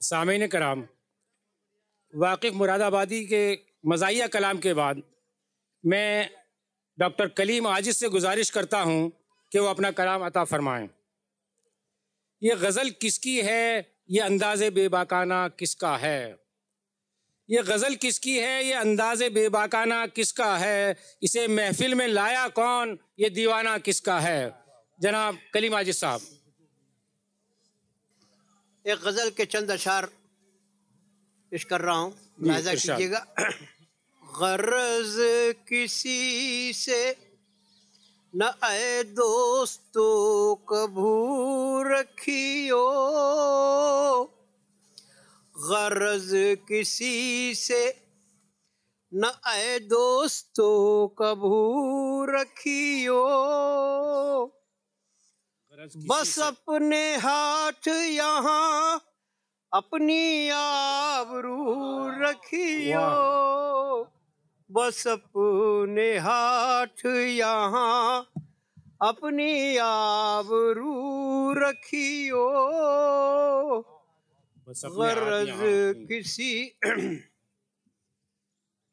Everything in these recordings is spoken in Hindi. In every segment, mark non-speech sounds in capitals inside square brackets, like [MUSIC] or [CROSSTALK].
सामीन कराम, वाकिफ़ मुरादाबादी के मज़ाइया कलाम के बाद मैं डॉक्टर कलीम आजिज से गुजारिश करता हूँ कि वो अपना कलाम अता फ़रमाएँ। ये गज़ल किसकी है? ये अंदाज़ बेबाकाना किसका है? ये गज़ल किसकी है? ये अंदाज़ बेबाकाना किसका है? इसे महफिल में लाया कौन? ये दीवाना किसका है? जनाब कलीम आजिज साहब। एक गज़ल के चंद अशार पेश कर रहा हूँ। जी, लाजा कीजिएगा। [CLEARS THROAT] गरज किसी से न आए दोस्तों कभू रखियो गरज किसी से न आए दोस्तों कभू रखियो बस अपने हाथ यहाँ अपनी आबरू रखियो। बस अपने हाथ यहाँ अपनी आबरू रखियो। गरज किसी [CLEARS THROAT]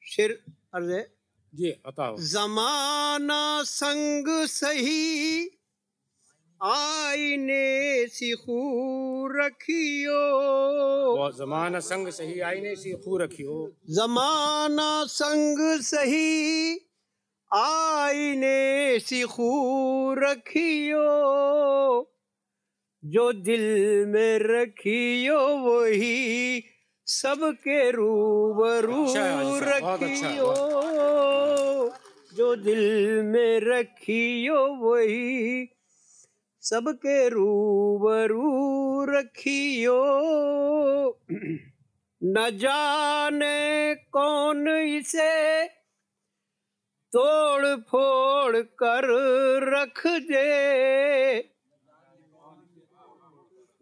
शेर अर्ज़ जी अता जमाना संग सही आईने सिखू रखियो। जमाना संग सही आईने सी खू रखियो। जमाना संग सही आईने सिखू रखियो। जो दिल में रखियो वही सबके रूबरू अच्छा अच्छा रखियो। जो दिल में रखियो वही सबके रूबरू रखियो। न जाने कौन इसे तोड़ फोड़ कर रख दे।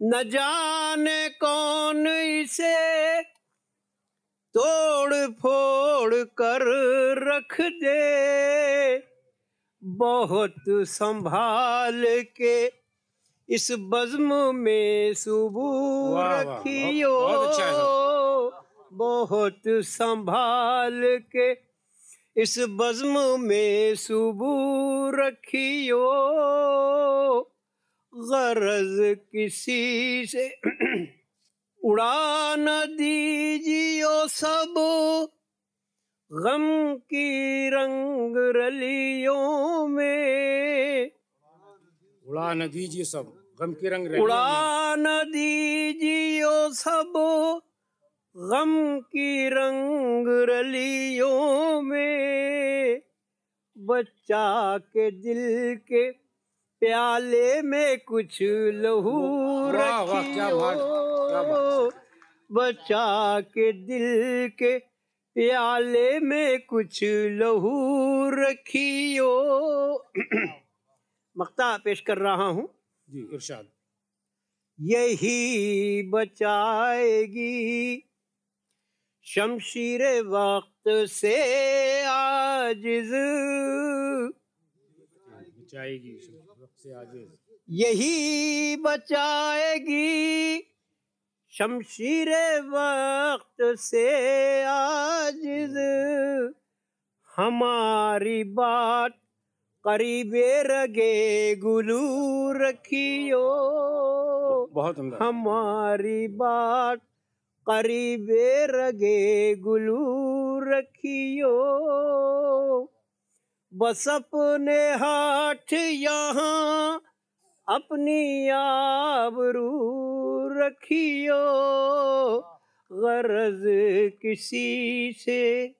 न जाने कौन इसे तोड़ फोड़ कर रख दे। बहुत संभाल के इस बज्म में वाह, रखियो। बहुत- अच्छा बहुत संभाल के इस बज्म में सुबह रखियो। गरज किसी से [CLEARS THROAT] उड़ा न दीजियो सब। गम की रंग रलियों में। उड़ा न दीजिए सब गम की रंग रलियों में। उड़ा न दीजियो सब गम की रंग रलियों में। बच्चा के दिल के प्याले में कुछ लहू रखियो। बच्चा के दिल के प्याले में कुछ लहू रखियो। [CLEARS THROAT] मक्ता पेश कर रहा हूँ। जी इरशाद। यही बचाएगी। शमशीर वक्त से आजिज। बचाएगी वक्त से आजिज। यही बचाएगी। शमशीर वक्त से आजिज हमारी बात करीबे रगे गुलू रखियो बहुत हमारी बात करीबे रगे गुलू रखियो बस अपने हाथ यहाँ अपनी आबरू रखियो। गरज किसी से।